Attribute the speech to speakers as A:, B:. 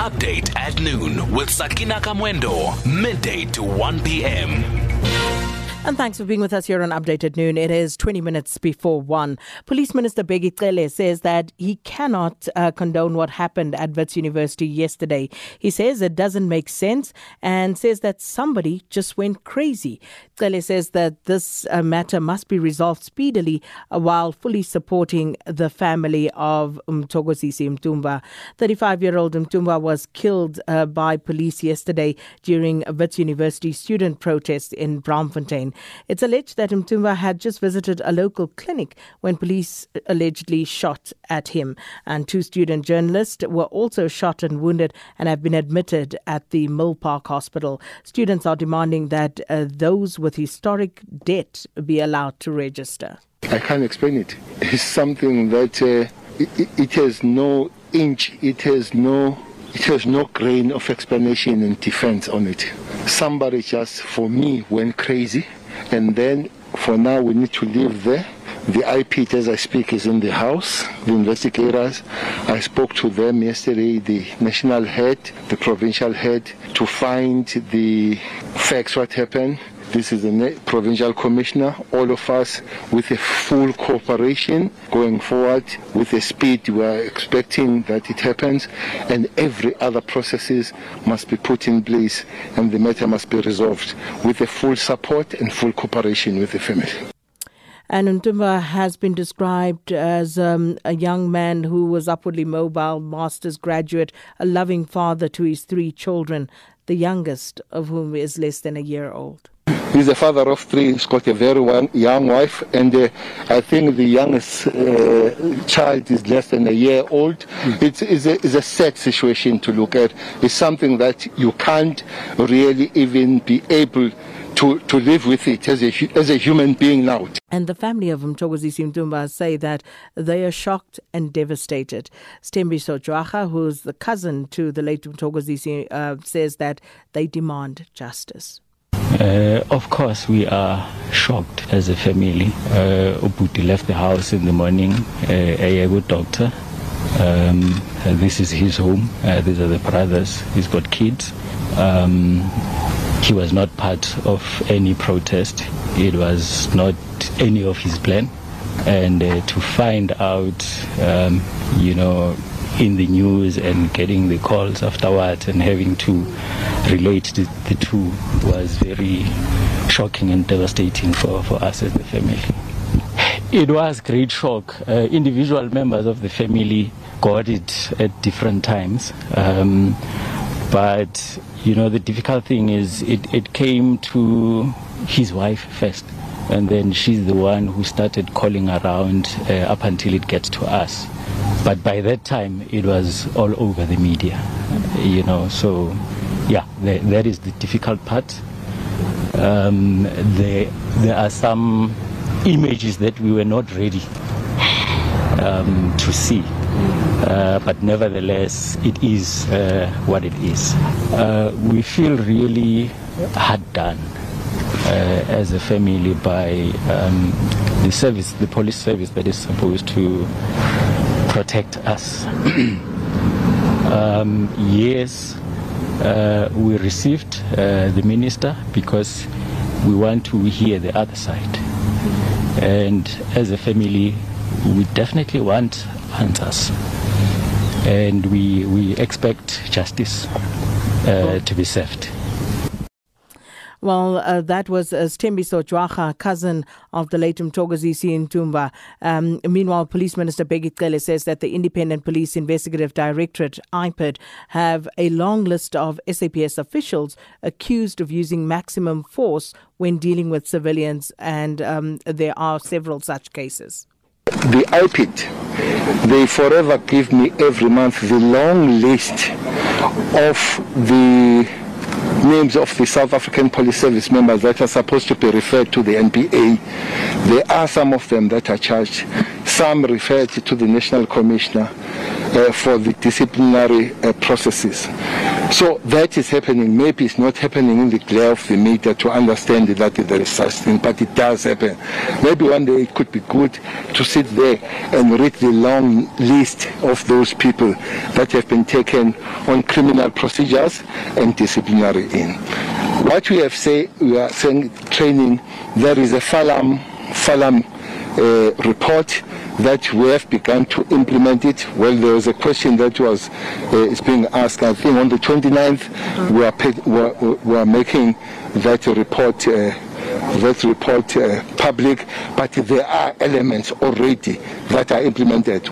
A: Update at noon with Sakina Kamwendo, midday to 1 p.m.
B: And thanks for being with us here on Update at Noon. It is 20 minutes before 1. Police Minister Bheki Cele says that he cannot uh, condone what happened at Wits University yesterday. He says it doesn't make sense and says that somebody just went crazy. Cele says that this uh, matter must be resolved speedily uh, while fully supporting the family of Mthokozisi Ntumba. 35-year-old Ntumba was killed uh, by police yesterday during Wits University student protest in Braamfontein. It's alleged that Ntumba had just visited a local clinic when police allegedly shot at him. And two student journalists were also shot and wounded and have been admitted at the Milpark Hospital. Students are demanding that uh, those with historic debt be allowed to register.
C: I can't explain it. It's something that uh, it, it has no inch, it has no it has no grain of explanation and defense on it. Somebody just, for me, went crazy, and then for now we need to leave there. The IP, as I speak, is in the house. The investigators, I spoke to them yesterday, the national head, the provincial head, to find the facts, what happened. This is the provincial commissioner, all of us with a full cooperation going forward with the speed we are expecting that it happens and every other processes must be put in place and the matter must be resolved with a full support and full cooperation with the family.
B: And Ntumba has been described as um, a young man who was upwardly mobile, master's graduate, a loving father to his three children, the youngest of whom is less than a year old.
C: He's a father of three. He's got a very young wife, and uh, I think the youngest uh, child is less than a year old. Mm. It's, it's, a, it's a sad situation to look at. It's something that you can't really even be able to, to live with it as a, as a human being now.
B: And the family of Mthokozisi Ntumba say that they are shocked and devastated. Stembiso Jwaha, who's the cousin to the late Mthokozisi, uh, says that they demand justice.
D: Uh, of course, we are shocked as a family. Uh, left the house in the morning, uh, a good doctor. Um, this is his home. Uh, these are the brothers. He's got kids. Um, he was not part of any protest. It was not any of his plan. And uh, to find out, um, you know, in the news and getting the calls afterwards and having to relate the, the two was very shocking and devastating for, for us as the family. It was great shock. Uh, individual members of the family got it at different times. Um, but, you know, the difficult thing is it, it came to his wife first. And then she's the one who started calling around uh, up until it gets to us. But by that time, it was all over the media, you know. So, yeah, the, that is the difficult part. Um, there, there are some images that we were not ready um, to see. Uh, but nevertheless, it is uh, what it is. Uh, we feel really hard done uh, as a family by um, the service, the police service that is supposed to protect us. um, yes, uh, we received uh, the minister because we want to hear the other side. And as a family, we definitely want answers. And we, we expect justice uh, to be served.
B: Well, uh, that was uh, Stembiso Jwaha, cousin of the late Mthokozisi Ntumba. Um, meanwhile, Police Minister Bheki Cele says that the Independent Police Investigative Directorate, IPID, have a long list of SAPS officials accused of using maximum force when dealing with civilians, and um, there are several such cases.
C: The IPID, they forever give me every month the long list of the names of the South African Police Service members that are supposed to be referred to the NPA. There are some of them that are charged, some referred to the National Commissioner uh, for the disciplinary uh, processes. So that is happening. Maybe it's not happening in the glare of the media to understand that there is such thing, but it does happen. Maybe one day it could be good to sit there and read the long list of those people that have been taken on criminal procedures and disciplinary in. What we have say, we are saying training. There is a Farlam Farlam uh, report that we have begun to implement it. Well, there was a question that was uh, is being asked. I think on the 29th, mm-hmm. we, are pay, we, are, we are making that report. Uh, that report uh, public, but there are elements already that are implemented.